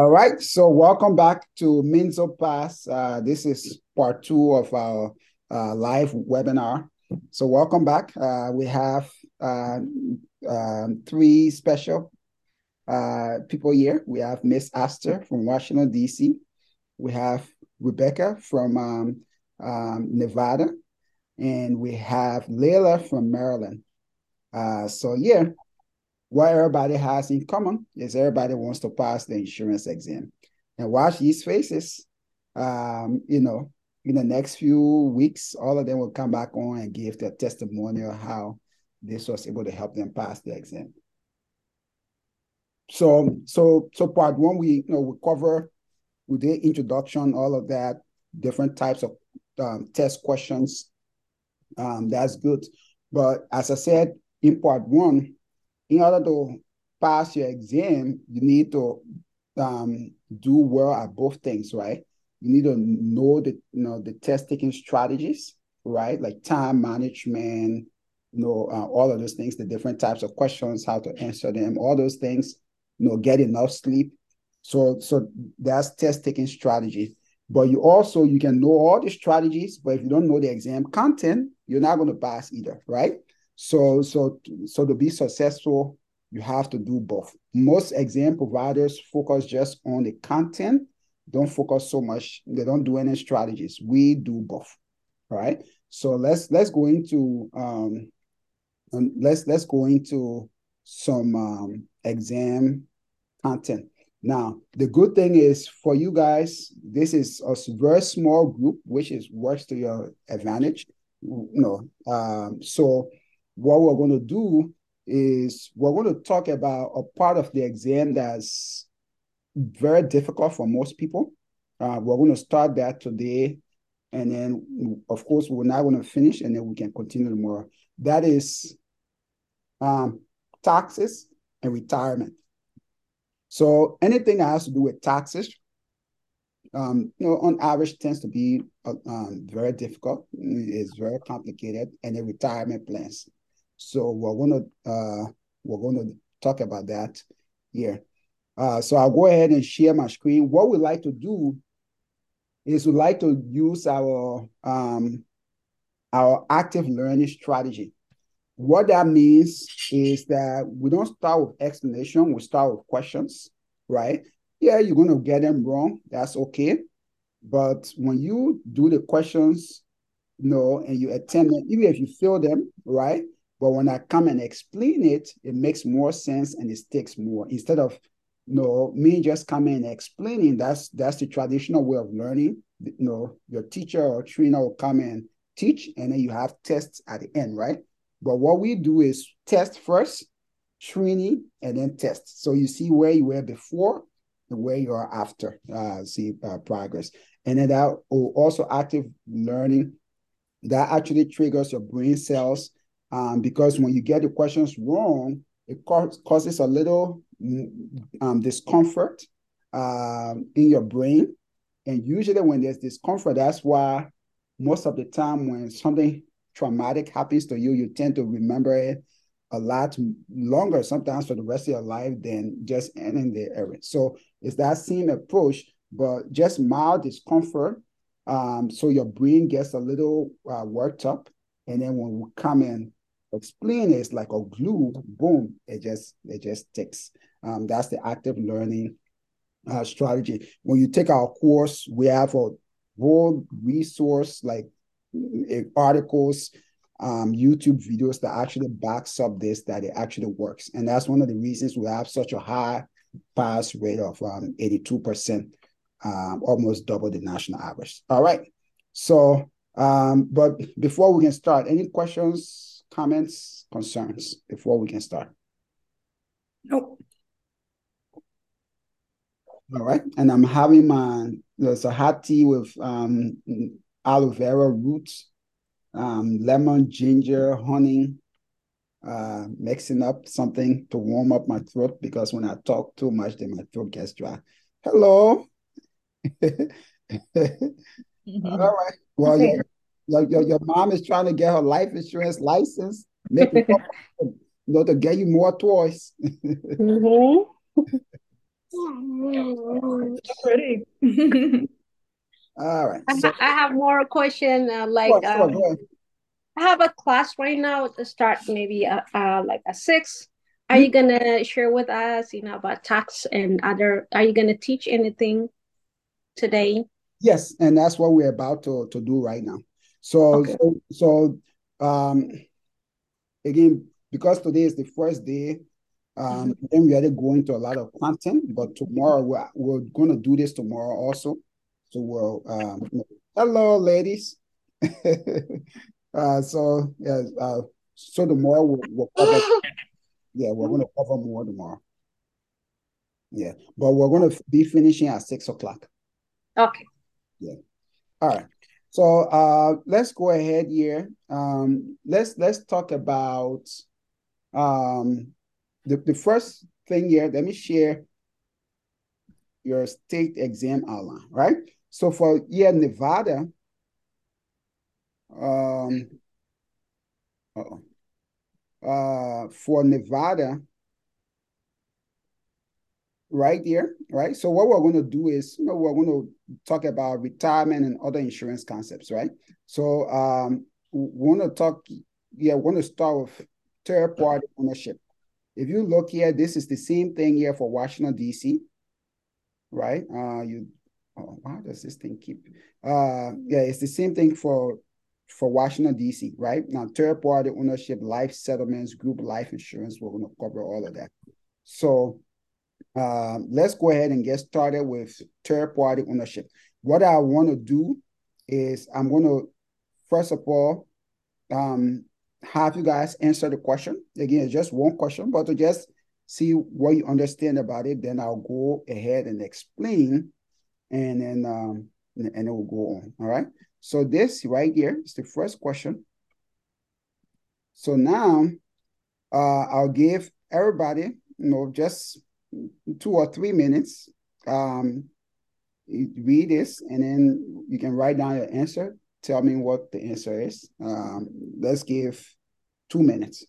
All right, so welcome back to Minzo Pass. Uh, this is part two of our uh, live webinar. So welcome back. Uh, we have uh, um, three special uh, people here. We have Miss Astor from Washington, D.C. We have Rebecca from um, um, Nevada. And we have Layla from Maryland. Uh, so yeah, what everybody has in common is everybody wants to pass the insurance exam. And watch these faces. Um, you know, in the next few weeks, all of them will come back on and give their testimonial how this was able to help them pass the exam. So, so, so part one, we you know we cover with the introduction, all of that, different types of um, test questions. Um, that's good. But as I said in part one, in order to pass your exam, you need to um, do well at both things, right? You need to know the you know the test taking strategies, right? Like time management, you know, uh, all of those things, the different types of questions, how to answer them, all those things. You know, get enough sleep. So, so that's test taking strategy. But you also you can know all the strategies, but if you don't know the exam content, you're not going to pass either, right? So, so, so to be successful, you have to do both. Most exam providers focus just on the content, don't focus so much. They don't do any strategies. We do both. Right. So let's let's go into um, um let's let's go into some um, exam content. Now, the good thing is for you guys, this is a very small group, which is works to your advantage. You know, um, so what we're going to do is we're going to talk about a part of the exam that's very difficult for most people. Uh, we're going to start that today. And then, of course, we're not going to finish and then we can continue tomorrow. That is um, taxes and retirement. So anything that has to do with taxes, um, you know, on average tends to be uh, um, very difficult. It's very complicated, and the retirement plans. So we're going to uh, we're to talk about that here. Uh, so I'll go ahead and share my screen. What we like to do is we like to use our um, our active learning strategy. What that means is that we don't start with explanation, we start with questions, right? Yeah, you're going to get them wrong. That's okay. But when you do the questions, you know, and you attempt them, even if you fail them, right? But when I come and explain it, it makes more sense and it sticks more. Instead of you know, me just coming and explaining, that's that's the traditional way of learning. You know, your teacher or trainer will come and teach, and then you have tests at the end, right? But what we do is test first, training, and then test. So you see where you were before and where you are after, uh, see uh, progress. And then that also active learning that actually triggers your brain cells um, because when you get the questions wrong, it causes a little mm, um, discomfort um, in your brain. And usually, when there's discomfort, that's why most of the time when something traumatic happens to you, you tend to remember it a lot longer, sometimes for the rest of your life, than just ending the area. So it's that same approach, but just mild discomfort. Um, so your brain gets a little uh, worked up. And then when we come in explain is like a glue, boom, it just it just sticks. Um, that's the active learning uh, strategy. When you take our course, we have a whole resource like uh, articles, um, YouTube videos that actually backs up this that it actually works, and that's one of the reasons we have such a high pass rate of um, 82%, um, almost double the national average. All right, so um, but before we can start, any questions? Comments, concerns before we can start? Nope. All right. And I'm having my there's a hot tea with um, aloe vera roots, um, lemon, ginger, honey, uh, mixing up something to warm up my throat because when I talk too much, then my throat gets dry. Hello. mm-hmm. All right. Well, okay. Your, your, your mom is trying to get her life insurance license, make it, you know, to get you more toys. mm-hmm. Pretty. All right. I, So, I have more question uh, like sure, sure, um, go ahead. I have a class right now to start maybe uh, uh like a six. Are you gonna share with us, you know, about tax and other? Are you gonna teach anything today? Yes, and that's what we're about to, to do right now. So, Okay. so, so um, again, because today is the first day, um, then we are going to a lot of content, but tomorrow we're, we're going to do this tomorrow also. So we'll, um, hello, ladies. uh, so, yeah, uh, so tomorrow we'll, we'll cover, yeah, we're going to cover more tomorrow. Yeah, but we're going to be finishing at six o'clock. Okay. Yeah. All right. So uh let's go ahead here. Um let's let's talk about um the, the first thing here. Let me share your state exam outline, right? So for yeah, Nevada, um uh for Nevada, right here, right? So what we're going to do is, you know, we're going to talk about retirement and other insurance concepts, right? So um, we want to talk, yeah, we want to start with third party ownership. If you look here, this is the same thing here for Washington D.C., right? Uh, you, oh, why does this thing keep? Uh, yeah, it's the same thing for for Washington D.C., right? Now, third party ownership, life settlements, group life insurance, we're going to cover all of that. So uh, let's go ahead and get started with third party ownership. What I want to do is I'm going to, first of all, um, have you guys answer the question. Again, it's just one question, but to just see what you understand about it, then I'll go ahead and explain, and then um, and then we'll go on. All right. So this right here is the first question. So now, uh, I'll give everybody, you know, just two or three minutes. Um, read this, and then you can write down your answer. Tell me what the answer is. Um, let's give two minutes.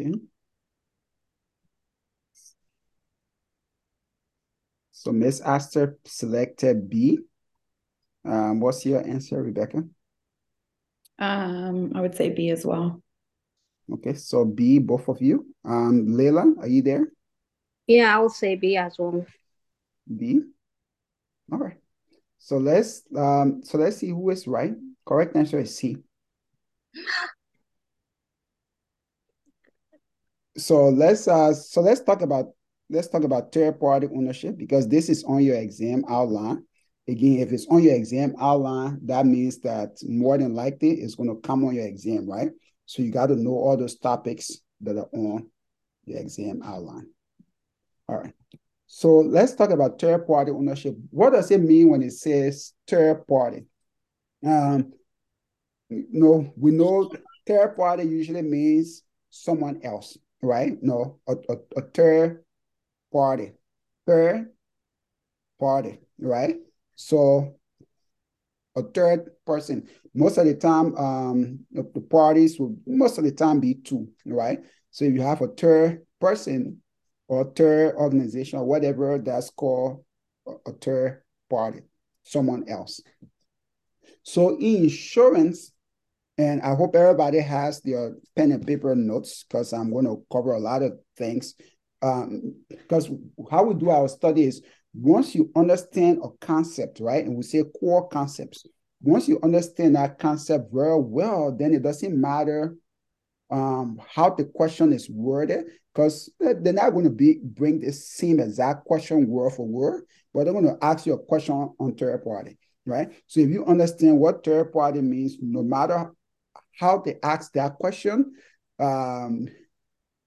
Okay. So Miss Astor selected B. Um, what's your answer, Rebecca? Um, I would say B as well. Okay, so B, both of you. Um, Layla, are you there? Yeah, I will say B as well. B. All right. So let's um so let's see who is right. Correct answer is C. So let's uh so let's talk about let's talk about third party ownership because this is on your exam outline. Again, if it's on your exam outline, that means that more than likely it's going to come on your exam, right? So you got to know all those topics that are on your exam outline. All right. So let's talk about third party ownership. What does it mean when it says third party? Um, you know, we know third party usually means someone else, right? No, a, a, a third party, third party, right? So a third person. Most of the time, um, the, parties will most of the time be two, right? So if you have a third person or third organization or whatever, that's called a, third party, someone else. So in insurance, and I hope everybody has their pen and paper notes because I'm going to cover a lot of things. Um, because how we do our study is once you understand a concept, right, and we say core concepts, once you understand that concept very well, then it doesn't matter um, how the question is worded, because they're not going to be bring the same exact question word for word, but they're going to ask you a question on, on third party, right? So if you understand what third party means, no matter how they ask that question, um,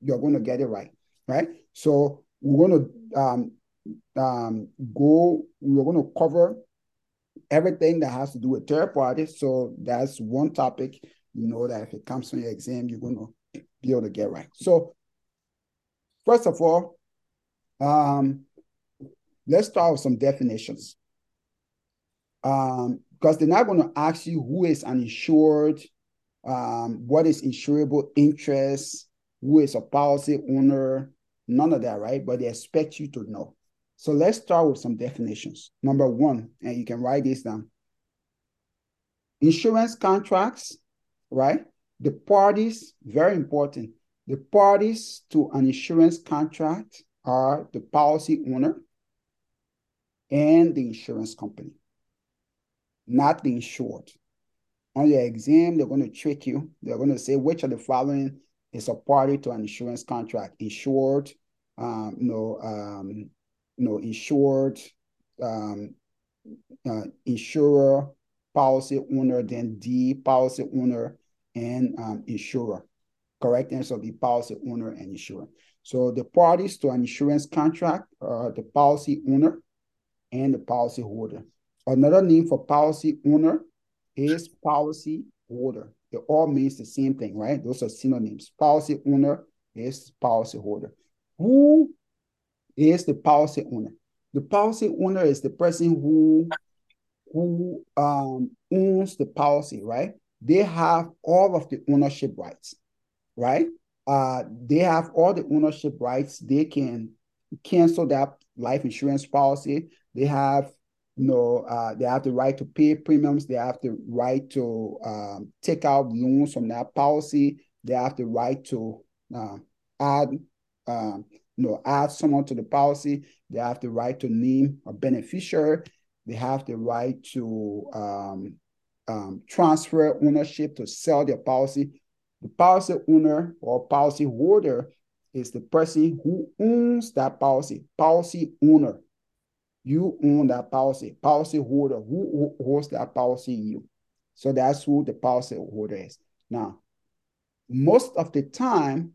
you're going to get it right, right? So we're going to um, um, go, we're going to cover everything that has to do with third party. So that's one topic you know that if it comes on your exam, you're going to be able to get right. So first of all, um, let's start with some definitions. Um, because they're not going to ask you who is an insured, um, what is insurable interest, who is a policy owner, none of that, right? But they expect you to know. So let's start with some definitions. Number one, and you can write this down. Insurance contracts, right? The parties, very important. The parties to an insurance contract are the policy owner and the insurance company, not the insured. On your exam, they're going to trick you. They're going to say which of the following is a party to an insurance contract: insured, um, you know, um, you know, insured, um, uh, insurer, policy owner, then D, policy owner, and um, insurer. Correct answer will be policy owner and insurer. So the parties to an insurance contract are the policy owner and the policy holder. Another name for policy owner is policy holder. It all means the same thing, right? Those are synonyms. Policy owner is policy holder. Who is the policy owner. The policy owner is the person who who um, owns the policy, right? They have all of the ownership rights, right? Uh, they have all the ownership rights. They can cancel that life insurance policy. They have you know, uh, they have the right to pay premiums. They have the right to um, take out loans from that policy. They have the right to uh, add um, you know, add someone to the policy. They have the right to name a beneficiary. They have the right to um, um, transfer ownership to sell their policy. The policy owner or policy holder is the person who owns that policy. Policy owner. You own that policy. Policy holder. Who holds that policy? You. So that's who the policy holder is. Now, most of the time,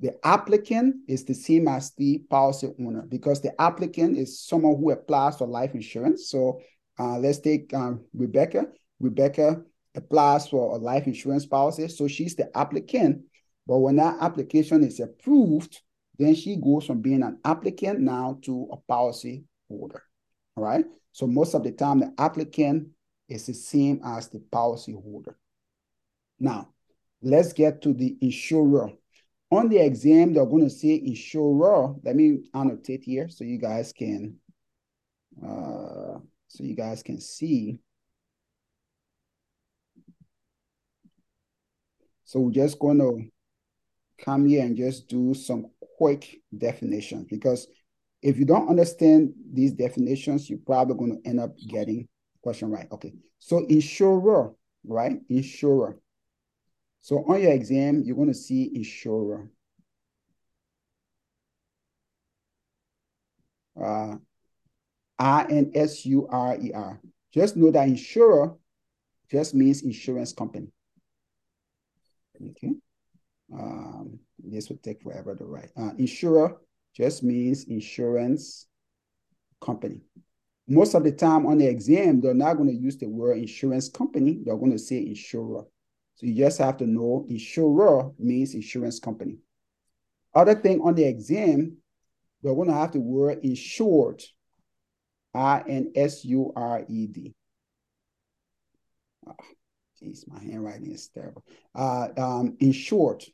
the applicant is the same as the policy owner because the applicant is someone who applies for life insurance. So uh, let's take um, Rebecca. Rebecca applies for a life insurance policy. So she's the applicant. But when that application is approved, then she goes from being an applicant now to a policy holder. All right. So most of the time, the applicant is the same as the policy holder. Now, let's get to the insurer. On the exam, they're going to say insurer. Let me annotate here so you guys can uh, so you guys can see. So we're just going to come here and just do some quick definitions because if you don't understand these definitions, you're probably going to end up getting question right. Okay. So insurer, right? Insurer. So on your exam, you're going to see insurer. Uh, I-N-S-U-R-E-R. Just know that insurer just means insurance company. Okay. Um, this would take forever to write. Uh, insurer just means insurance company. Most of the time on the exam, they're not going to use the word insurance company. They're going to say insurer. So you just have to know insurer means insurance company. Other thing on the exam, they're going to have the word insured, I-N-S-U-R-E-D. Oh, my handwriting is terrible. Uh, um, insured.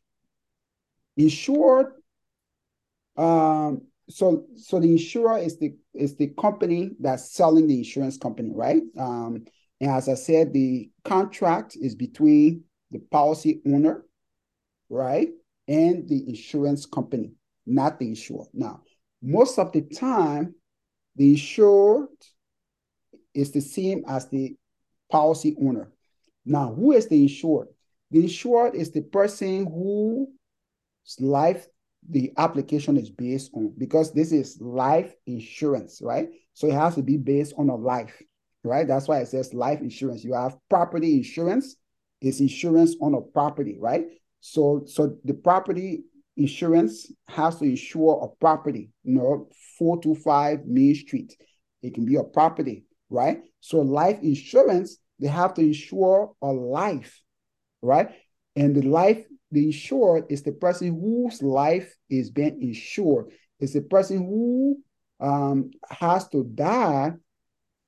Insured, um, so so the insurer is the is the company that's selling the insurance company, right? Um, and as I said, the contract is between the policy owner, right? And the insurance company, not the insurer. Now, most of the time, the insured is the same as the policy owner. Now, who is the insured? The insured is the person whose life the application is based on because this is life insurance, right? So it has to be based on a life, right? That's why it says life insurance. You have property insurance it's insurance on a property, right? So, so the property insurance has to insure a property, you know, 425 Main Street. It can be a property. right? So life insurance, they have to insure a life, right? And the life, the insured is the person whose life is being insured. It's the person who um, has to die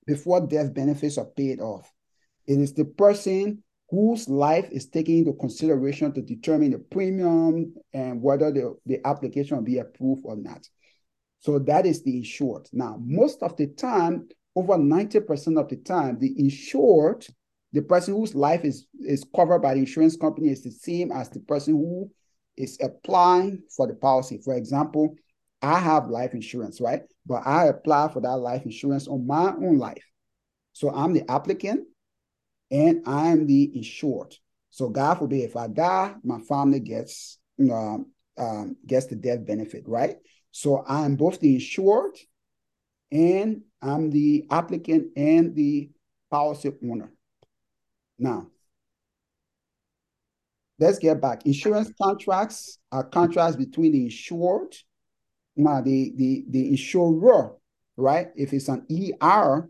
before death benefits are paid off. It is the person whose life is taken into consideration to determine the premium and whether the, the application will be approved or not. So that is the insured. Now, most of the time, over 90% of the time, the insured, the person whose life is, is covered by the insurance company is the same as the person who is applying for the policy. For example, I have life insurance, right? But I apply for that life insurance on my own life. So I'm the applicant and I'm the insured. So God forbid, if I die, my family gets, um, gets the death benefit, right? So I'm both the insured and I'm the applicant and the policy owner. Now, let's get back. Insurance contracts are contracts between the insured, now the, the, the insurer, right? If it's an ER,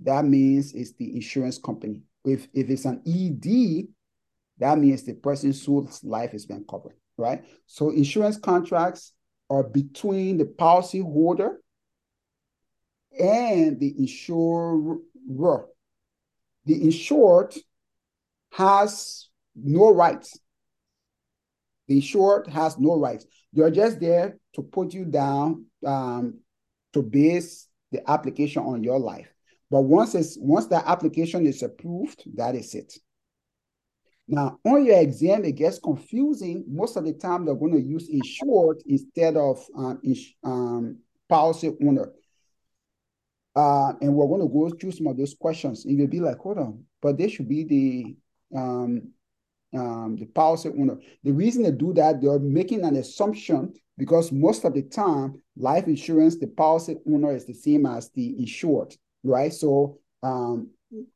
that means it's the insurance company. If, if it's an ED, that means the person's whose life has been covered, right? So insurance contracts are between the policy holder and the insurer. The insured has no rights. The insured has no rights. They're just there to put you down um, to base the application on your life. But once it's once that application is approved, that is it. Now, on your exam, it gets confusing. Most of the time, they're going to use insured instead of um, um, policy owner. Uh, and we're going to go through some of those questions. And you'll be like, hold on, but they should be the um, um, the policy owner. The reason they do that, they're making an assumption because most of the time, life insurance, the policy owner is the same as the insured right? So um,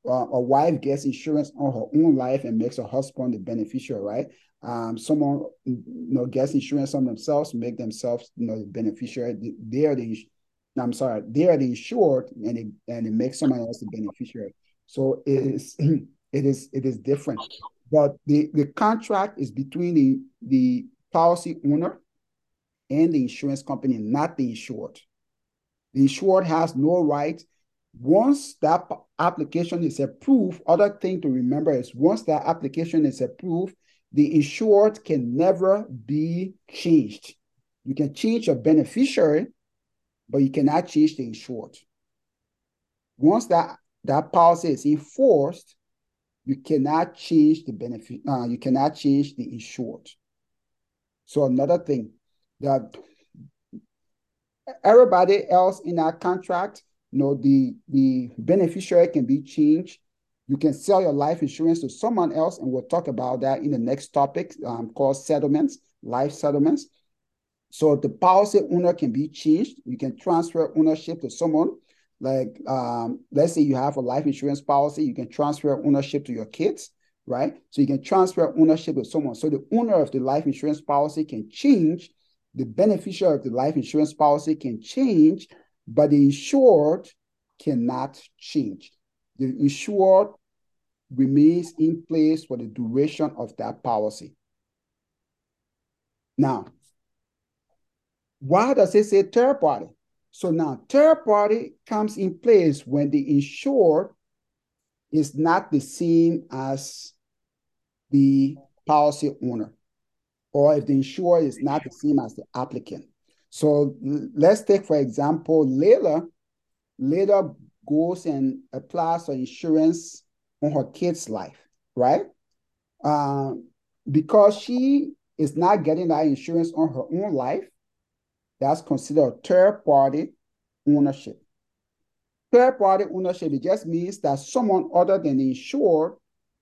a wife gets insurance on her own life and makes her husband the beneficiary, right? Um, someone you know gets insurance on themselves, make themselves you know the beneficiary. They are the I'm sorry, they are the insured, and it and it makes someone else the beneficiary. So it is it is it is different. But the the contract is between the the policy owner and the insurance company, not the insured. The insured has no right once that application is approved, other thing to remember is once that application is approved, the insured can never be changed. You can change your beneficiary, but you cannot change the insured. Once that, that policy is enforced, you cannot change the benefit, uh, you cannot change the insured. So another thing that everybody else in that contract you know, the, the beneficiary can be changed. You can sell your life insurance to someone else, and we'll talk about that in the next topic um, called settlements, life settlements. So the policy owner can be changed. You can transfer ownership to someone. Like, um, let's say you have a life insurance policy, you can transfer ownership to your kids, right? So you can transfer ownership to someone. So the owner of the life insurance policy can change. The beneficiary of the life insurance policy can change but the insured cannot change. The insured remains in place for the duration of that policy. Now, why does it say third party? So now third party comes in place when the insured is not the same as the policy owner, or if the insured is not the same as the applicant. So let's take, for example, Layla. Layla goes and applies for insurance on her kid's life, right? Uh, because she is not getting that insurance on her own life, that's considered third party ownership. Third party ownership, it just means that someone other than the insured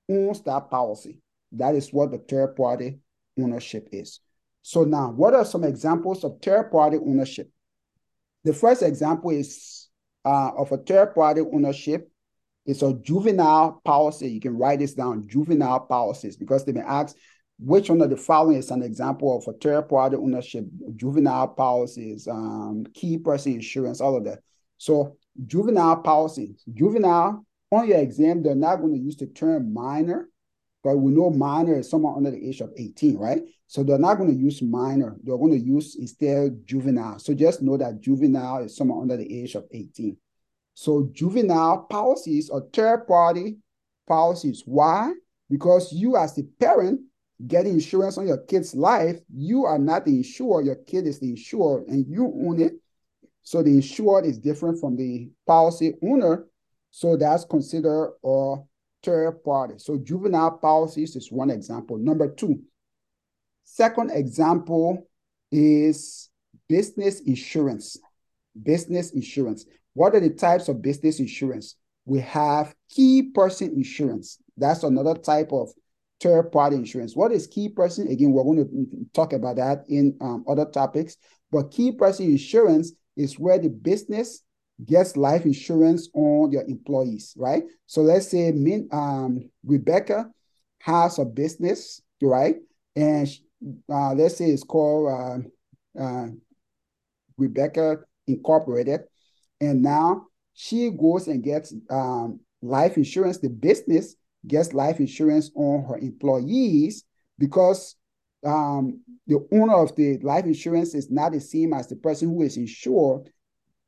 owns that policy. That is what the third party ownership is. So now, what are some examples of third-party ownership? The first example is uh, of a third-party ownership. It's a juvenile policy. You can write this down, juvenile policies, because they may ask which one of the following is an example of a third-party ownership, juvenile policies, um, key person insurance, all of that. So juvenile policies, Juvenile, on your exam, they're not going to use the term minor, but we know minor is someone under the age of 18, right? So they're not going to use minor. They're going to use instead juvenile. So just know that juvenile is someone under the age of 18. So juvenile policies are third party policies. Why? Because you as the parent getting insurance on your kid's life, you are not the insured, your kid is the insured and you own it. So the insured is different from the policy owner. So that's considered a third party. So juvenile policies is one example. Number two, second example is business insurance. Business insurance. What are the types of business insurance? We have key person insurance. That's another type of third party insurance. What is key person? Again, we're going to talk about that in um, other topics. But key person insurance is where the business gets life insurance on their employees, right? So let's say me, um, Rebecca has a business, right? And uh, let's say it's called uh, uh, Rebecca Incorporated. And now she goes and gets um, life insurance. The business gets life insurance on her employees because um, the owner of the life insurance is not the same as the person who is insured.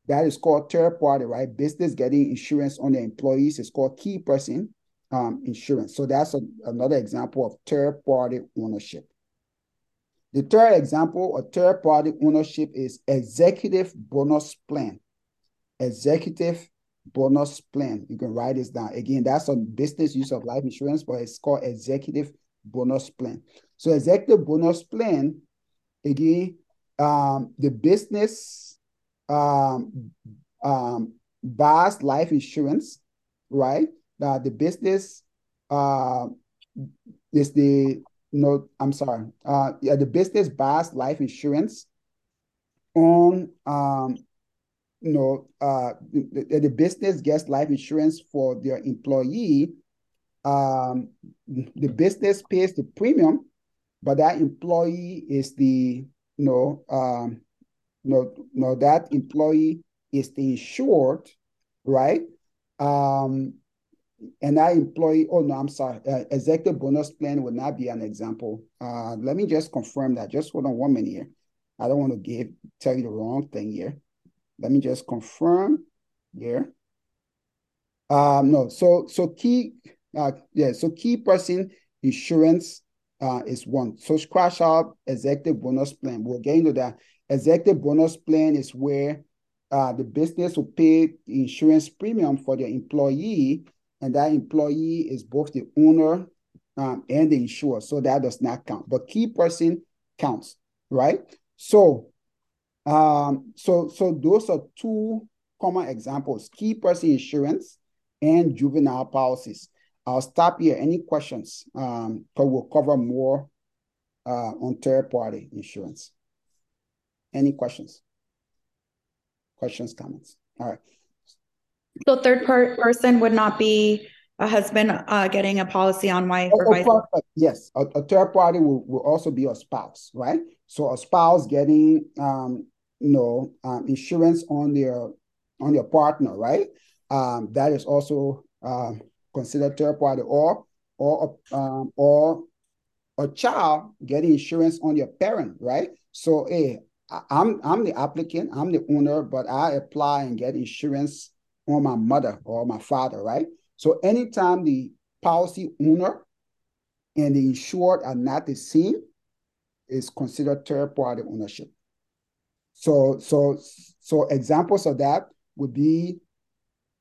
That is called third party, right? Business getting insurance on their employees is called key person um, insurance. So that's a, another example of third party ownership. The third example of third party ownership is executive bonus plan. Executive bonus plan. You can write this down. Again, that's a business use of life insurance, but it's called executive bonus plan. So executive bonus plan, again, um, the business um, um, buys life insurance, right? Uh, the business uh, is the no, I'm sorry. Uh, yeah, the business buys life insurance on um, you know, uh, the, the business gets life insurance for their employee. Um, the business pays the premium, but that employee is the you know, um, no, no, that employee is the insured, right? Um, and that employee, oh no, I'm sorry, uh, executive bonus plan would not be an example. Uh, let me just confirm that. Just hold on one minute here. I don't want to give tell you the wrong thing here. Let me just confirm here. Um, no, so so key, uh, yeah, so key person insurance uh, is one. So scratch out executive bonus plan. We'll get into that. Executive bonus plan is where uh, the business will pay insurance premium for their employee, and that employee is both the owner um, and the insurer. So that does not count. But key person counts, right? So um, so, so those are two common examples, key person insurance and juvenile policies. I'll stop here. Any questions? Um, but we'll cover more uh, on third party insurance. Any questions? Questions, comments? All right. So third part person would not be a husband uh, getting a policy on wife or vice versa. Yes, a, a, third party will, will also be a spouse, right? So a spouse getting um, you know, um, insurance on their on their partner, right? Um, that is also um, considered third party, or or um, or a child getting insurance on your parent, right? So, hey, I'm I'm the applicant, I'm the owner, but I apply and get insurance on my mother or my father, right? So, anytime the policy owner and the insured are not the same, is considered third party ownership. So, so, so examples of that would be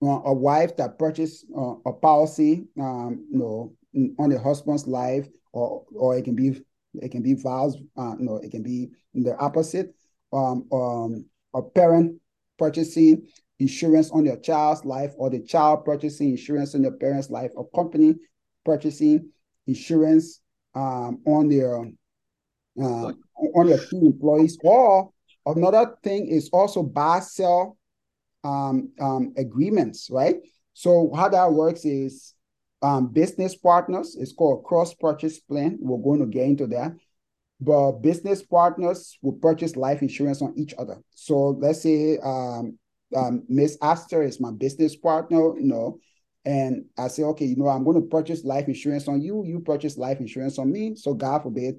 uh, a wife that purchased uh, a policy, um, you know, on the husband's life, or or it can be it can be vows, uh, no, it can be the opposite. Um, um, a parent purchasing insurance on their child's life, or the child purchasing insurance on their parent's life, or company purchasing insurance um, on their uh, on their key employees, or Another thing is also buy sell um, um, agreements, right? So how that works is um, business partners. It's called cross purchase plan. We're going to get into that. But business partners will purchase life insurance on each other. So let's say um, um, Miss Astor is my business partner, you know, and I say, okay, you know, I'm going to purchase life insurance on you. You purchase life insurance on me. So God forbid,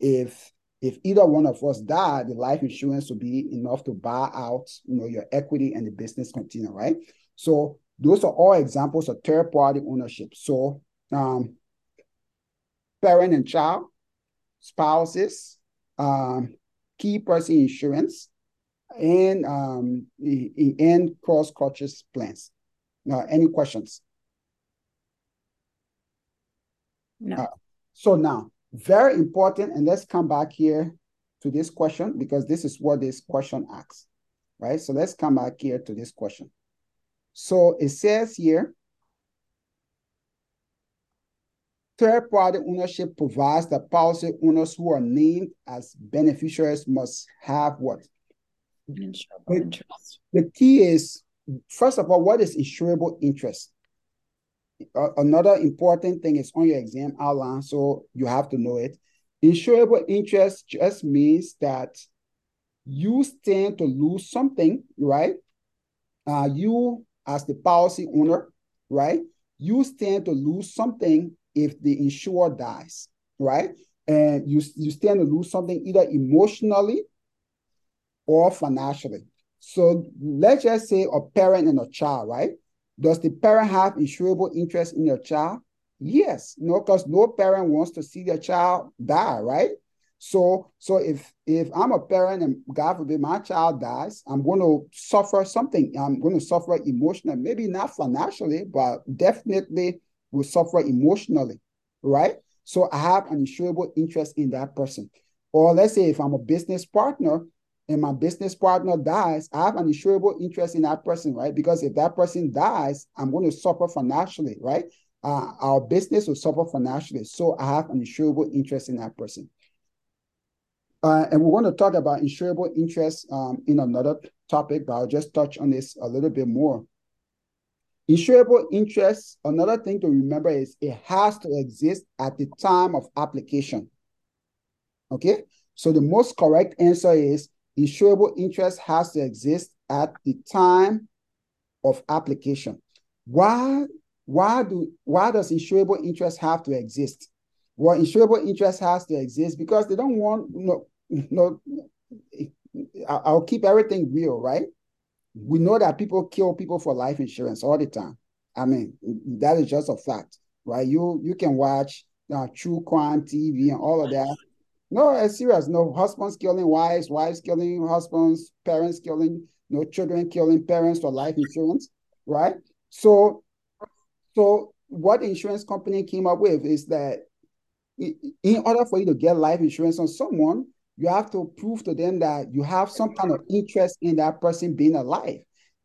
if if either one of us die, the life insurance will be enough to buy out, you know, your equity and the business continue, right? So those are all examples of third party ownership. So um, parent and child, spouses, um, key person insurance, and um, and cross purchase plans. Now, any questions? No. Uh, so now, very important, and let's come back here to this question because this is what this question asks, right? So let's come back here to this question. So it says here, third party ownership provides that policy owners who are named as beneficiaries must have what? Insurable The key is, first of all, what is insurable interest? Another important thing is on your exam outline, so you have to know it. Insurable interest just means that you stand to lose something, right? Uh, you, as the policy owner, right? You stand to lose something if the insurer dies, right? And you, you stand to lose something either emotionally or financially. So let's just say a parent and a child, right? Does the parent have insurable interest in your child? Yes, no, because no parent wants to see their child die, right? So, so if if I'm a parent and God forbid my child dies, I'm going to suffer something. I'm going to suffer emotionally, maybe not financially, but definitely will suffer emotionally, right? So I have an insurable interest in that person. Or let's say if I'm a business partner and my business partner dies, I have an insurable interest in that person, right? Because if that person dies, I'm going to suffer financially, right? Uh, our business will suffer financially. So I have an insurable interest in that person. Uh, and we want to talk about insurable interest um, in another topic, but I'll just touch on this a little bit more. Insurable interest, another thing to remember is it has to exist at the time of application. Okay, so the most correct answer is insurable interest has to exist at the time of application. Why, why, do, why does insurable interest have to exist? Well, insurable interest has to exist because they don't want, no, no, I'll keep everything real, right? We know that people kill people for life insurance all the time. I mean, that is just a fact, right? You you can watch uh, true crime TV and all of that. No, it's serious. No husbands killing wives, wives killing husbands, parents killing, no children killing parents for life insurance, right? So, so what insurance company came up with is that in order for you to get life insurance on someone, you have to prove to them that you have some kind of interest in that person being alive.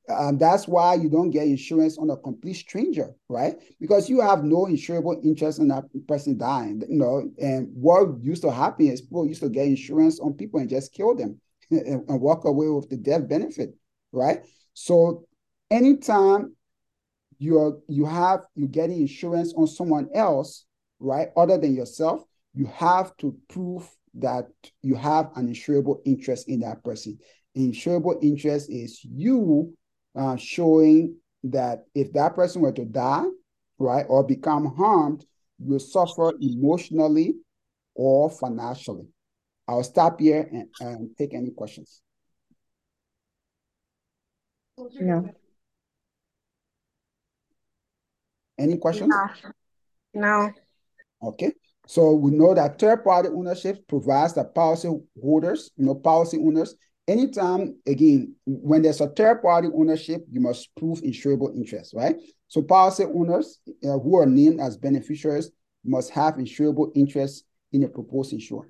Um, that's why you don't get insurance on a complete stranger, right? Because you have no insurable interest in that person dying, you know. And what used to happen is people used to get insurance on people and just kill them and, and walk away with the death benefit, right? So anytime you're you have you getting insurance on someone else, right, other than yourself, you have to prove that you have an insurable interest in that person. Insurable interest is you uh, showing that if that person were to die, right, or become harmed, you suffer emotionally or financially. I'll stop here and, and take any questions. No. Any questions? No. no. Okay. So we know that third-party ownership provides the policy holders, you know, policy owners, anytime, again, when there's a third-party ownership, you must prove insurable interest, right? So policy owners uh, who are named as beneficiaries must have insurable interest in a proposed insurer.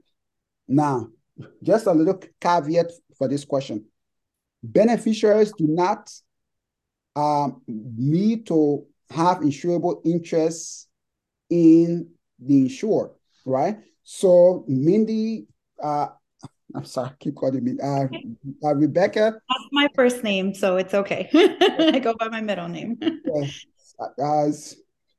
Now, just a little caveat for this question. Beneficiaries do not um, need to have insurable interest in the insured, right? So Mindy, uh, I'm sorry, keep calling me uh, uh, Rebecca. That's my first name, so it's okay. I go by my middle name. uh,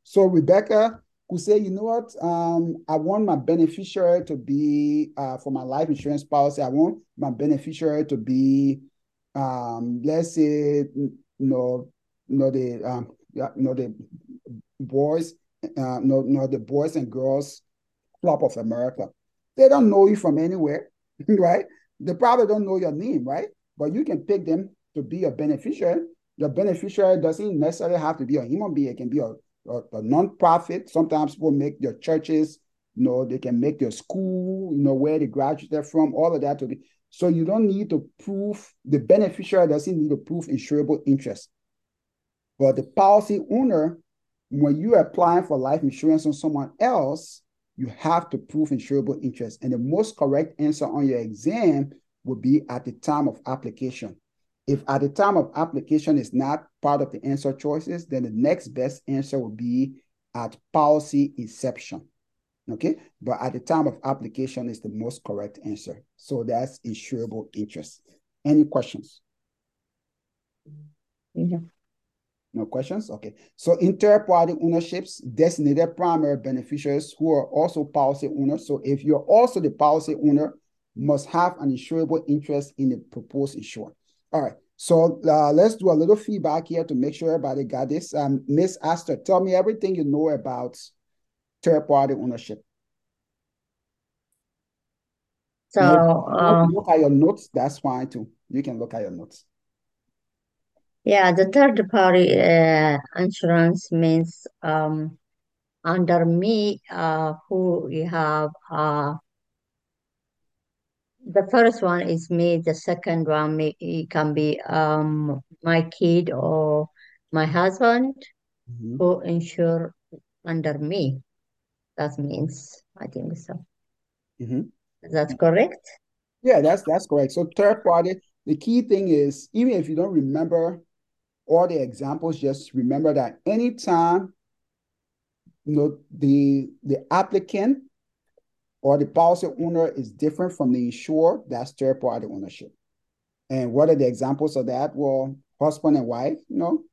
so Rebecca could say, you know what? Um, I want my beneficiary to be uh, for my life insurance policy. I want my beneficiary to be um, let's say, you know, you know the um, yeah, you know the boys, uh, no, no, the boys and girls club of America. They don't know you from anywhere, right? They probably don't know your name, right? But you can pick them to be a beneficiary. Your beneficiary doesn't necessarily have to be a human being. It can be a, a, a non-profit. Sometimes people make your churches, you know, they can make your school, you know, where they graduated from, all of that to be. So you don't need to prove, the beneficiary doesn't need to prove insurable interest. But the policy owner, when you're applying for life insurance on someone else, you have to prove insurable interest. And the most correct answer on your exam would be at the time of application. If at the time of application is not part of the answer choices, then the next best answer would be at policy inception. Okay, but at the time of application is the most correct answer. So that's insurable interest. Any questions? Yeah. No questions? Okay. So inter-party ownerships, designated primary beneficiaries who are also policy owners. So if you're also the policy owner, must have an insurable interest in the proposed insured. All right. So uh, let's do a little feedback here to make sure everybody got this. Um, Miss Astor, tell me everything you know about third-party ownership. So, Now, um, look at your notes. That's fine too. You can look at your notes. Yeah, the third party uh, insurance means um, under me, uh, who you have uh, the first one is me, the second one may, it can be um my kid or my husband Mhm. who insure under me. That means I think so. Mhm. That's correct? Yeah, that's that's correct. So third party, the key thing is even if you don't remember all the examples, just remember that anytime you know the the applicant or the policy owner is different from the insured, that's third party ownership. And what are the examples of that? Well, husband and wife, you know,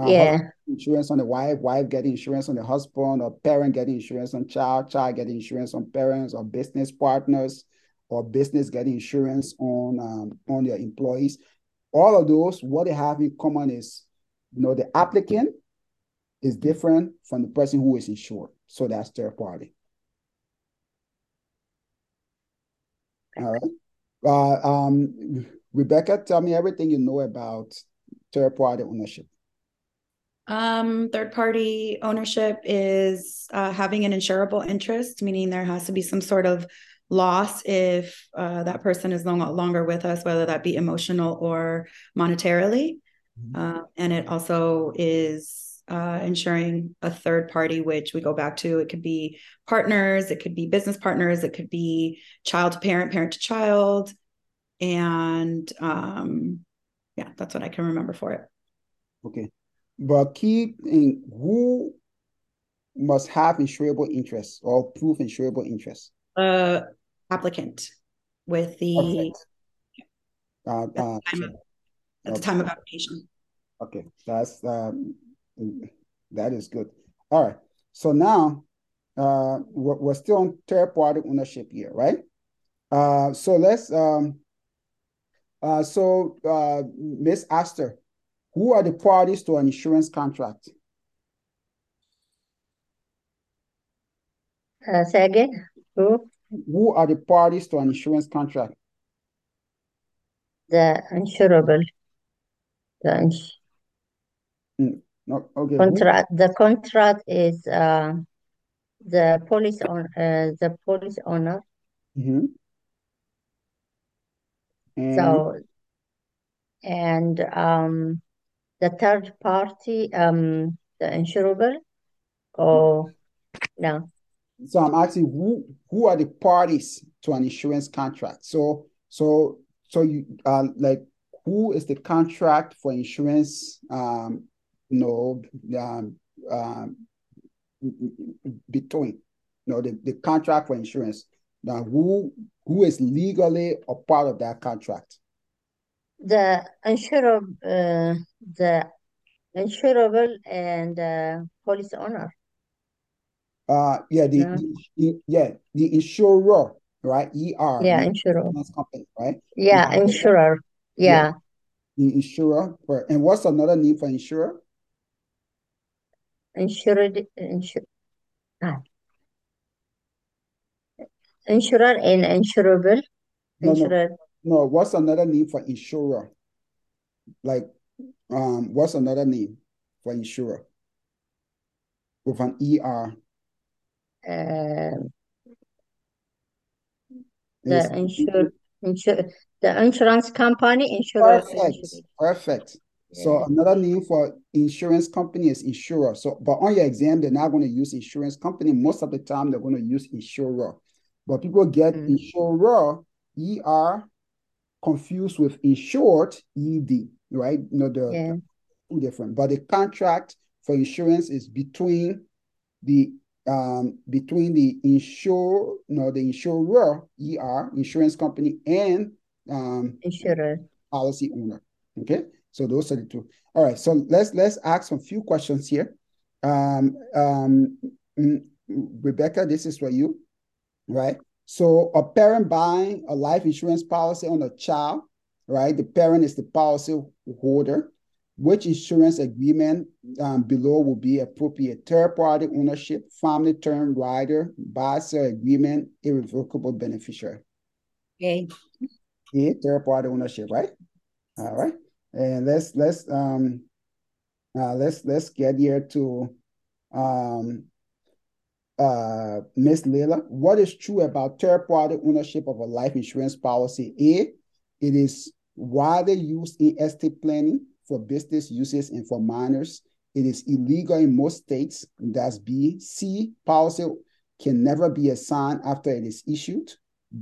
uh, Yeah, insurance on the wife, wife getting insurance on the husband, or parent getting insurance on child, child getting insurance on parents, or business partners, or business getting insurance on um, on their employees. All of those, what they have in common is, you know, the applicant is different from the person who is insured. So that's third party. All right. Uh, um, Rebecca, tell me everything you know about third party ownership. Um, third party ownership is uh, having an insurable interest, meaning there has to be some sort of loss if uh, that person is no longer with us, whether that be emotional or monetarily. Mhm. Uh, and it also is uh, ensuring a third party, which we go back to. It could be partners, it could be business partners, it could be child to parent, parent to child. And um, yeah, that's what I can remember for it. Okay. But keep in who must have insurable interest or prove insurable interest. Uh, applicant with the Perfect. Uh, at the uh, time of, at the okay. time of application. Okay, that's um, that is good. All right. So now uh, we're, we're still on third party ownership here, right? Uh, so let's um, uh, so uh, Miss Astor, who are the parties to an insurance contract? uh, say again. Who? Who are the parties to an insurance contract? The insurable. The ins No, okay. contract. The contract is uh, the police on uh, the police owner. Mhm. And So and um the third party um the insurable or no So I'm asking who who are the parties to an insurance contract? So so so you uh like who is the contract for insurance um you know um um between you know the, the contract for insurance. Now who who is legally a part of that contract? the insurable uh, the insurable and uh, police owner Uh yeah the, No. the yeah the insurer right ER yeah insurer insurance company right yeah Insurer. insurer yeah The insurer. For, and what's another name for insurer? Insured, insur ah. Insurer and insurable. No, no. No, what's another name for insurer? Like, um, what's another name for insurer? With an ER. The insure, insure, the insurance company, insurance. Perfect, perfect. So another name for insurance company is insurer. So, but on your exam, they're not going to use insurance company. Most of the time, they're going to use insurer. But people get Mm. insurer, ER, confused with insured, ED, right? You know, the Yeah. two different. But the contract for insurance is between the um between the insure, no, the insurer, ER, insurance company, and um Insurer. policy owner. Okay, so those are the two. All right, so let's let's ask a few questions here. Um, um, mm, Rebecca, this is for you, right? So a parent buying a life insurance policy on a child, right? The parent is the policy holder. Which insurance agreement um, below will be appropriate? Third party ownership, family term rider, buy sell agreement, irrevocable beneficiary. Okay. Yeah, third party ownership, right? All right. And let's let's um uh let's let's get here to um uh Miss Layla. What is true about third party ownership of a life insurance policy? A, it is widely used in estate planning for business uses and for minors. It is illegal in most states. That's B. C, policy can never be assigned after it is issued.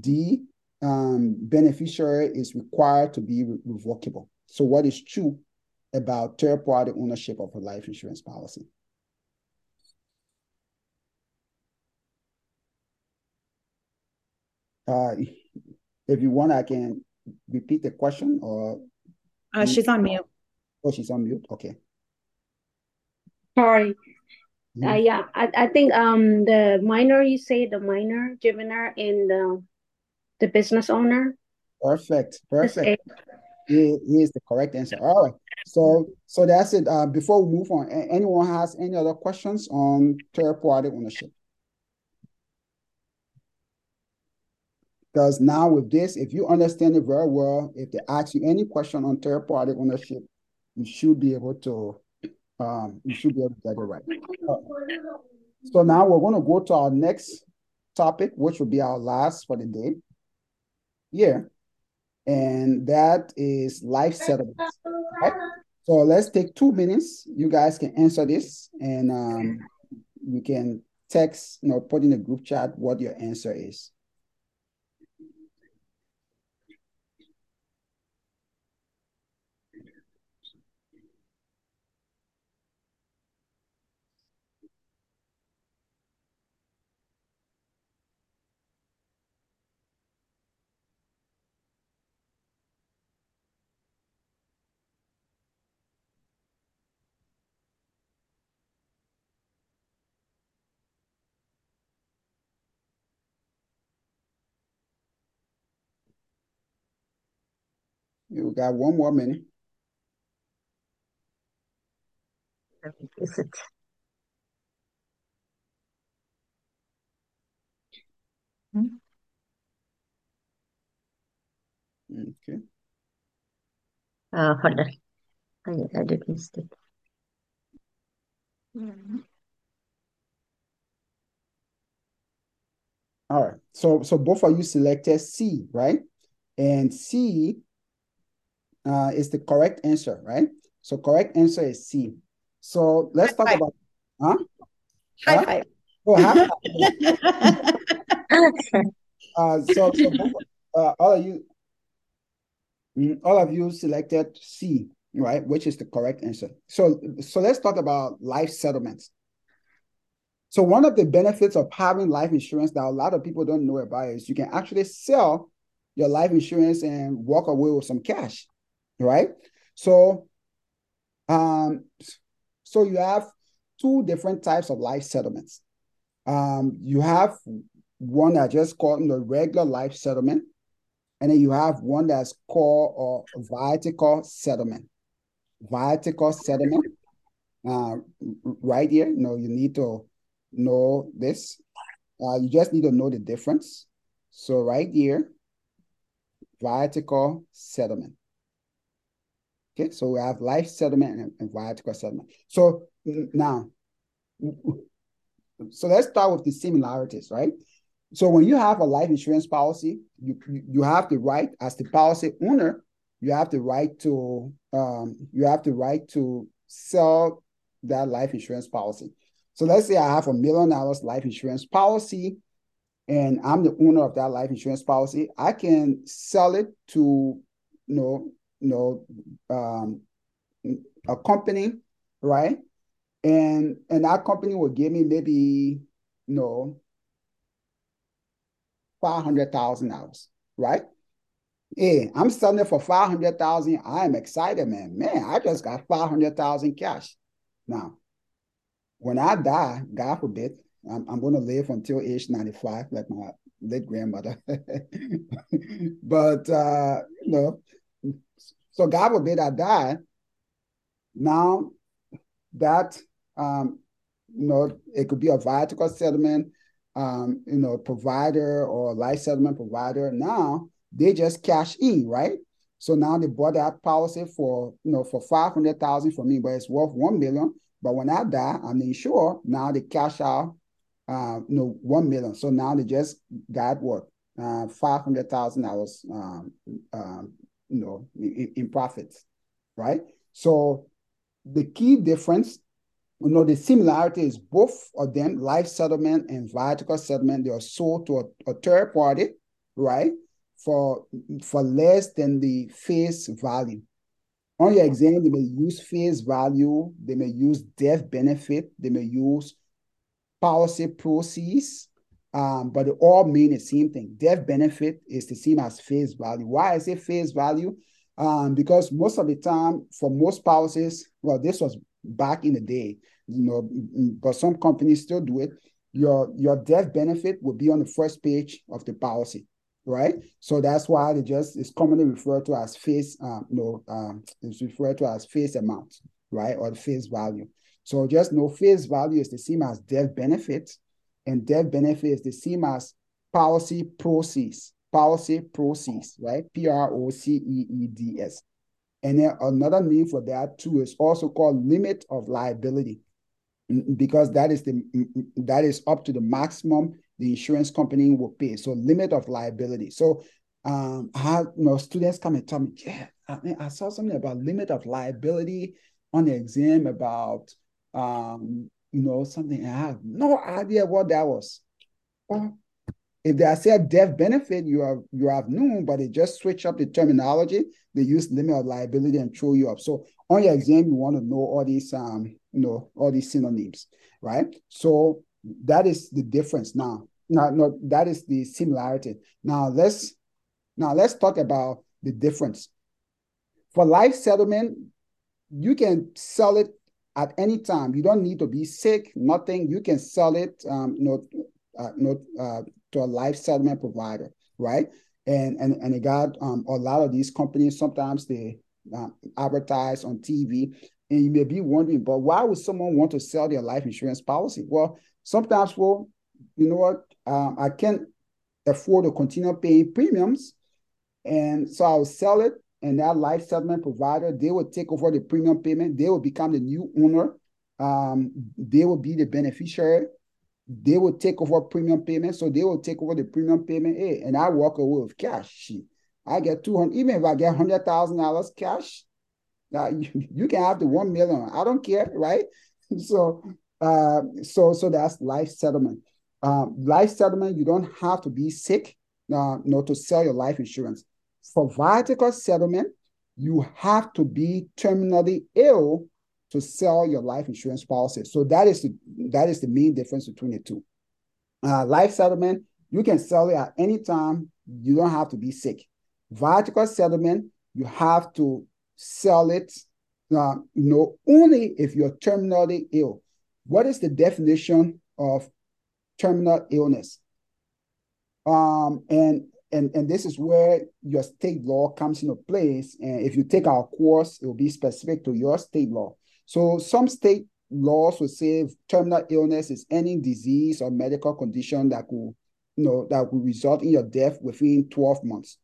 D, um, beneficiary is required to be re- revocable. So, what is true about third party ownership of a life insurance policy? Uh, if you want, I can repeat the question or Uh, she's on mute. Oh, she's on mute. Okay. Sorry. Mhm. Uh, yeah, I, I think um the minor you say the minor, juvenile, and the the business owner. Perfect. Perfect. A. Here is the correct answer. All right. So, so that's it. Uh, before we move on, anyone has any other questions on third party ownership? Because now with this, if you understand it very well, if they ask you any question on third party ownership, you should be able to, um, you should be able to get it right. Uh, So now we're going to go to our next topic, which will be our last for the day. Yeah. And that is life settlements. Right? So let's take two minutes. You guys can answer this and um, you can text, you know, put in the group chat what your answer is. You got one more minute. Is it? Okay. Uh, hold on. I, I did mistake. All right. So so both of you selected C, right? And C uh, is the correct answer, right? So correct answer is C. So let's talk High about huh? High Huh? five. Oh, half- uh, so so uh, all of you mm, all of you selected C, right? Which is the correct answer. So so let's talk about life settlements. So one of the benefits of having life insurance that a lot of people don't know about is you can actually sell your life insurance and walk away with some cash, right? So, um, so you have two different types of life settlements. Um, you have one I just called the regular life settlement, and then you have one that's called a viatical settlement. Viatical settlement. Uh, right here, you know, you need to know this. Uh, you just need to know the difference. So right here, viatical settlement. Okay, so we have life settlement and, viatical settlement. So now, so let's start with the similarities, right? So when you have a life insurance policy, you you have the right as the policy owner, you have the right to um, you have the right to sell that life insurance policy. So let's say I have a million dollars life insurance policy, and I'm the owner of that life insurance policy. I can sell it to you know you know um, a company, right? And and that company will give me maybe you know five hundred thousand dollars, right? Hey, I'm selling it for five hundred thousand. I am excited, man. Man, I just got five hundred thousand cash. Now, when I die, God forbid, I'm, I'm going to live until age 95, like my late grandmother. but uh, you know, so God forbid I die. Now that um, you know, it could be a viatical settlement, um, you know, provider or life settlement provider. Now they just cash in, right? So now they bought that policy for you know for five hundred thousand for me, but it's worth one million. But when I die, I'm insured. Now they cash out, uh, you know, one million. So now they just got what uh, five hundred thousand dollars, um, um, you know, in, in profits, right? So the key difference you know, the similarity is both of them, life settlement and viatical settlement, they are sold to a, a, third party, right? For for less than the face value. On your exam, they may use face value, they may use death benefit, they may use policy proceeds, um, but they all mean the same thing. Death benefit is the same as face value. Why I say face value? Um, because most of the time, for most policies, well, this was back in the day, you know, but some companies still do it. Your your death benefit will be on the first page of the policy, right? So that's why they just is commonly referred to as face, um, no, um, it's referred to as face amount, right, or face value. So just know face value is the same as death benefit, and death benefit is the same as policy proceeds, policy proceeds, right? P R O C E E D S. And then another name for that too is also called limit of liability, because that is the that is up to the maximum the insurance company will pay. So limit of liability. So um, I you know students come and tell me, yeah, I, mean, I saw something about limit of liability on the exam about um, you know something. I have no idea what that was. Well, if they said death benefit, you have you have known, but they just switch up the terminology. They use limit of liability and throw you up. So on your exam, you want to know all these um, you know, all these synonyms, right? So that is the difference now. Now, no, that is the similarity. Now let's now let's talk about the difference. For life settlement, you can sell it at any time. You don't need to be sick, nothing. You can sell it, um, you know, uh, you know, uh, to a life settlement provider, right? And and and it got um, a lot of these companies. Sometimes they uh, advertise on TV, and you may be wondering, but why would someone want to sell their life insurance policy? Well, sometimes, well, you know what? Um, I can't afford to continue paying premiums, and so I'll sell it. And that life settlement provider, they will take over the premium payment. They will become the new owner. Um, they will be the beneficiary they will take over premium payment. So they will take over the premium payment. Hey, and I walk away with cash. I get 200, even if I get $100,000 cash, uh, you, you can have the 1 million. I don't care, right? so, uh, so, so that's life settlement. Um, life settlement, you don't have to be sick, uh, you know, to sell your life insurance. For viatical settlement, you have to be terminally ill to sell your life insurance policy. So that is the that is the main difference between the two. Uh, life settlement, you can sell it at any time. You don't have to be sick. Viatical settlement, you have to sell it, uh, you know, only if you're terminally ill. What is the definition of terminal illness? Um, and and and this is where your state law comes into place. And if you take our course, it will be specific to your state law. So some state laws will say terminal illness is any disease or medical condition that could, you know, that will result in your death within 12 months.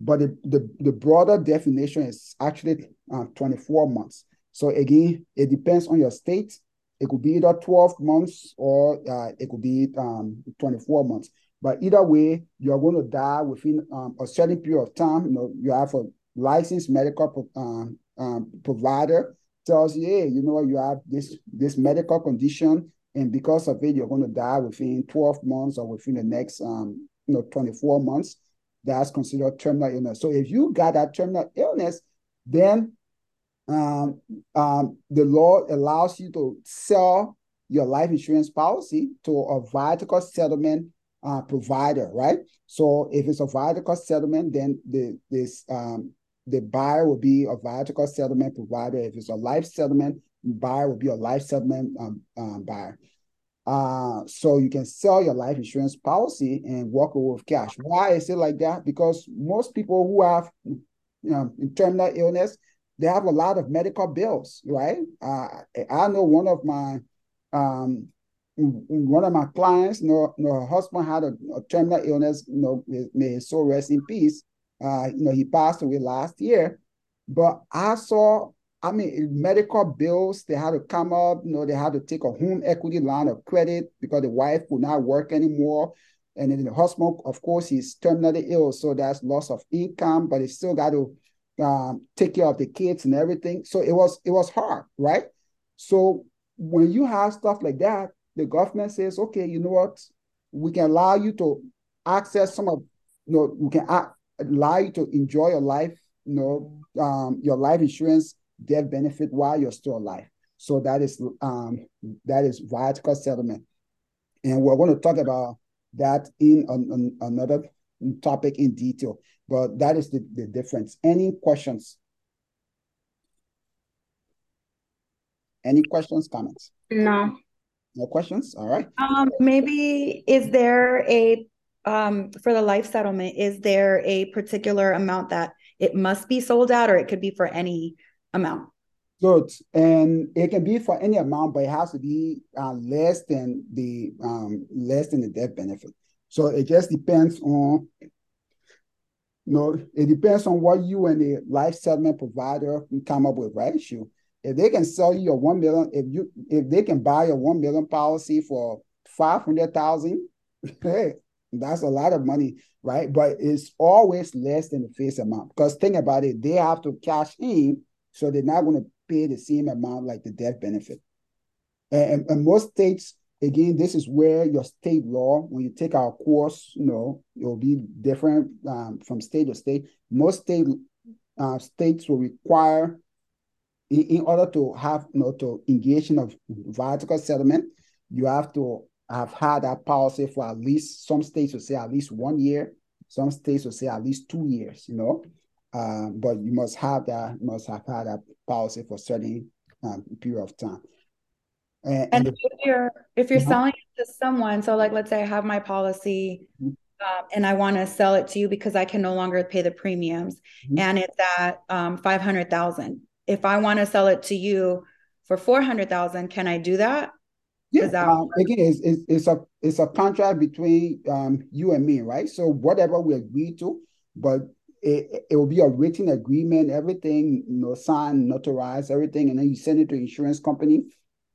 But the, the, the broader definition is actually uh, 24 months. So again, it depends on your state. It could be either 12 months or uh, it could be um, 24 months. But either way, you're going to die within um, a certain period of time. You know, you have a licensed medical um, um, provider tells you, hey, you know what, you have this this medical condition, and because of it, you're going to die within 12 months or within the next um, you know 24 months. That's considered terminal illness. So if you got that terminal illness, then um, um, the law allows you to sell your life insurance policy to a viatical settlement uh, provider, right? So if it's a viatical settlement, then the this um, the buyer will be a viatical settlement provider. If it's a life settlement, buyer will be a life settlement um, um, buyer. Uh, so you can sell your life insurance policy and walk away with cash. Why is it like that? Because most people who have you know, terminal illness, they have a lot of medical bills, right? Uh, I know one of my um, one of my clients, you know, her husband had a, a terminal illness, you know, may his soul rest in peace. Uh, you know, he passed away last year. But I saw, I mean, medical bills, they had to come up, you know, they had to take a home equity line of credit because the wife could not work anymore. And then the husband, of course, he's terminally ill, so that's loss of income, but he still got to um, take care of the kids and everything. So it was it was hard, right? So when you have stuff like that, the government says, okay, you know what, we can allow you to access some of, you know, we can allow you to enjoy your life, you know, um, your life insurance death benefit while you're still alive. So that is um, that is viatical settlement, and we're going to talk about that in an, an, another topic in detail. But that is the, the difference. Any questions? Any questions, comments? No. No questions? All right. Um, maybe is there a um for the life settlement, is there a particular amount that it must be sold out, or it could be for any amount? Good. And it can be for any amount, but it has to be uh, less than the um less than the death benefit. So it just depends on you know, it depends on what you and the life settlement provider come up with, right? Issue. If they can sell you a one million, if you if they can buy a one million policy for five hundred thousand, that's a lot of money, right? But it's always less than the face amount. Because think about it, they have to cash in, so they're not going to pay the same amount like the death benefit. And, and most states, again, this is where your state law, when you take our course, you know, it'll be different um, from state to state. Most state uh, states will require in, in order to have you know to engage in a viatical settlement, you have to have had that policy for at least some states will say at least one year, some states will say at least two years, you know. Um, but you must have that, must have had that policy for a certain um, period of time. And, and, and if you're if you're uh-huh. selling it to someone, so like let's say I have my policy mm-hmm. um, and I want to sell it to you because I can no longer pay the premiums, mm-hmm. and it's at um, five hundred thousand if I want to sell it to you for 400,000, can I do that? Yeah, that um, again, it's, it's, it's, a it's a contract between um, you and me, right? So whatever we agree to, but it, it will be a written agreement, everything, you know, signed, notarized, everything, and then you send it to insurance company.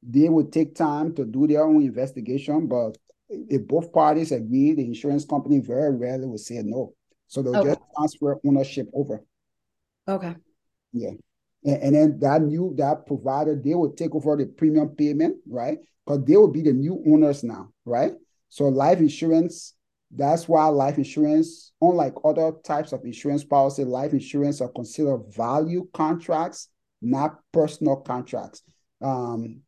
They would take time to do their own investigation, but if both parties agree, the insurance company very rarely will say no. So they'll okay. just transfer ownership over. Okay. Yeah and, and then that new that provider they will take over the premium payment, right? Because they will be the new owners now, right? So life insurance, that's why life insurance, unlike other types of insurance policy, life insurance are considered value contracts, not personal contracts. Um,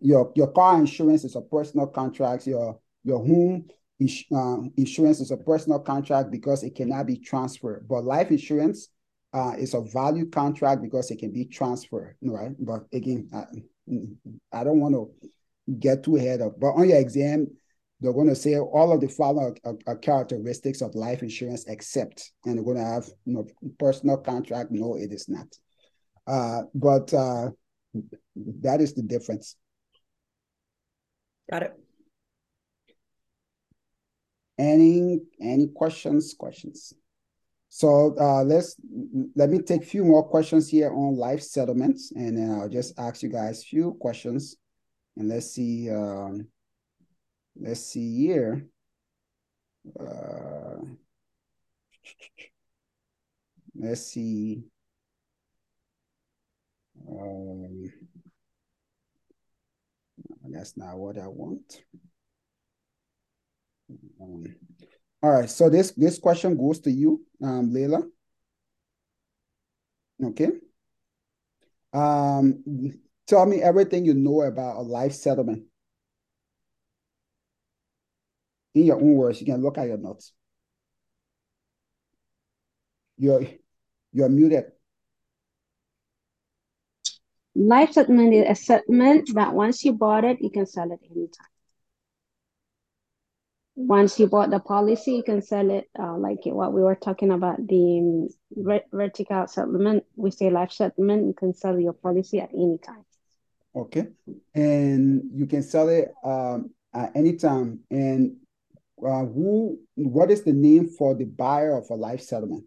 your your car insurance is a personal contract. Your your home uh, insurance is a personal contract because it cannot be transferred. But life insurance uh, it's a value contract because it can be transferred, right? But again, I, I don't want to get too ahead of. But on your exam, they're going to say all of the following are, are, characteristics of life insurance except, and they're going to have you know, personal contract. No, it is not. Uh, but uh, that is the difference. Got it. Any any questions? Questions. So uh, let's let me take a few more questions here on life settlements, and then I'll just ask you guys a few questions, and let's see. Um, let's see here. Uh, let's see. Um, that's not what I want. Um, all right, so this this question goes to you, um, Layla. Okay. Um, tell me everything you know about a life settlement. In your own words, you can look at your notes. You're you're muted. Life settlement is a settlement that once you bought it, you can sell it anytime. Once you bought the policy, you can sell it uh, like what we were talking about the vertical settlement. We say life settlement, you can sell your policy at any time. Okay. And you can sell it um, at any time. And uh, who, what is the name for the buyer of a life settlement?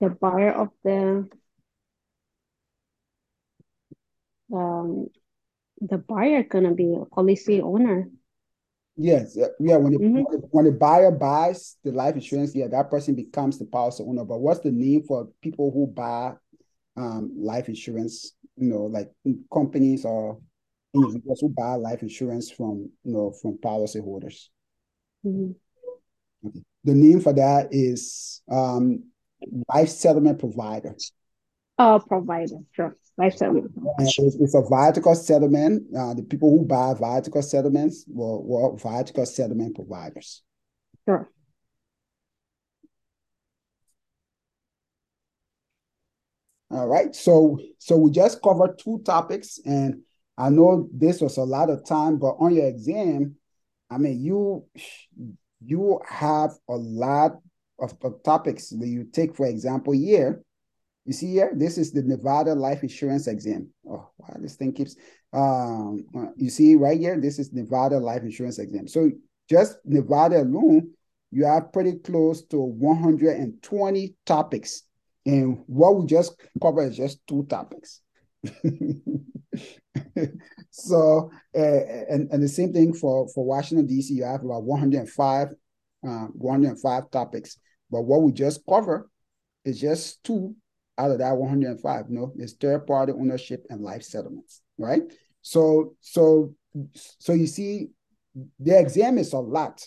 the buyer of the um the buyer gonna be a policy owner. Yes, yeah. When the mm-hmm. when the buyer buys the life insurance, yeah, that person becomes the policy owner. But what's the name for people who buy um, life insurance? You know, like companies or individuals who buy life insurance from you know from policyholders. Mm-hmm. Okay. The name for that is um, life settlement provider. Oh, provider, sure. Life settlement. It's, it's, a viatical settlement. Uh, the people who buy viatical settlements were, were viatical settlement providers. Sure. All right. So so we just covered two topics, and I know this was a lot of time, but on your exam, I mean, you you have a lot of, of topics that you take, for example, here. You see here, this is the Nevada life insurance exam. Oh, wow, this thing keeps, um, uh, you see right here, this is Nevada life insurance exam. So just Nevada alone, you have pretty close to 120 topics. And what we just covered is just two topics. so, uh, and, and the same thing for, for Washington, D.C., you have about 105, uh, 105 topics. But what we just cover is just two out of that 105. You know, it's third party ownership and life settlements, right? So, so, so you see, the exam is a lot.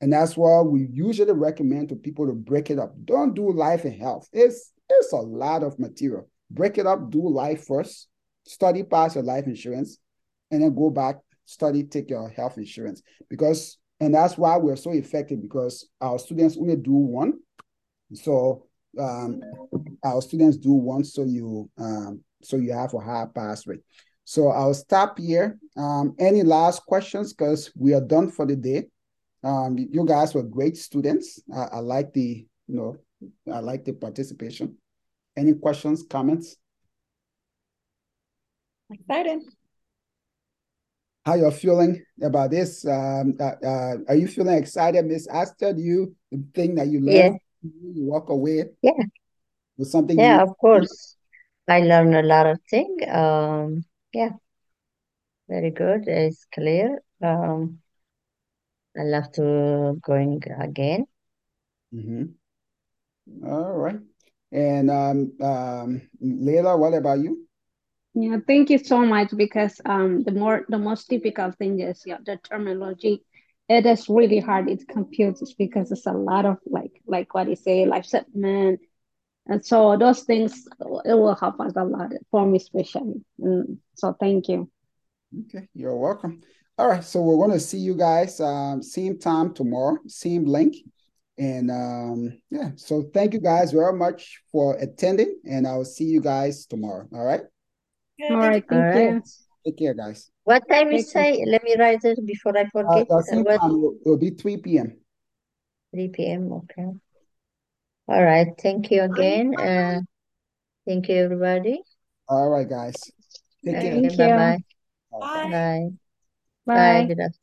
And that's why we usually recommend to people to break it up. Don't do life and health. It's it's a lot of material. Break it up, do life first, study pass your life insurance, and then go back, study, take your health insurance. Because and that's why we're so effective because our students only do one. So um, our students do one, so you um, so you have a high pass rate. So I'll stop here. Um, any last questions? Because we are done for the day. Um, you guys were great students. I, I like the you know I like the participation. Any questions, comments? Excited how you're feeling about this. Um, uh, uh, are you feeling excited, Miss Astor? Do you think that you learned, yeah. You walk away? Yeah. With something? Yeah, of course. I learned a lot of things. Um, yeah, very good. It's clear. Um, I love to going again. Mm-hmm. All right. And um, um, Layla, what about you? Yeah, thank you so much because um the more the most difficult thing is yeah the terminology. It is really hard. It computes because it's a lot of like like what you say life settlement, and so those things it will help us a lot for me especially. Mm, so thank you. Okay, you're welcome. All right, so we're going to see you guys um, same time tomorrow, same link. And um, yeah, so thank you guys very much for attending, and I'll see you guys tomorrow. All right. All right. Thank All right. you. Take care, guys. What time you Thank you. say? Let me write it before I Uh, forget. the Uh, same what? it'll, it'll be 3 p.m. 3 p.m. Okay. All right. Thank you again. Uh, thank you, everybody. All right, guys. Take care. Okay, Thank you. bye-bye. Bye. Bye. Bye. Bye. Good afternoon.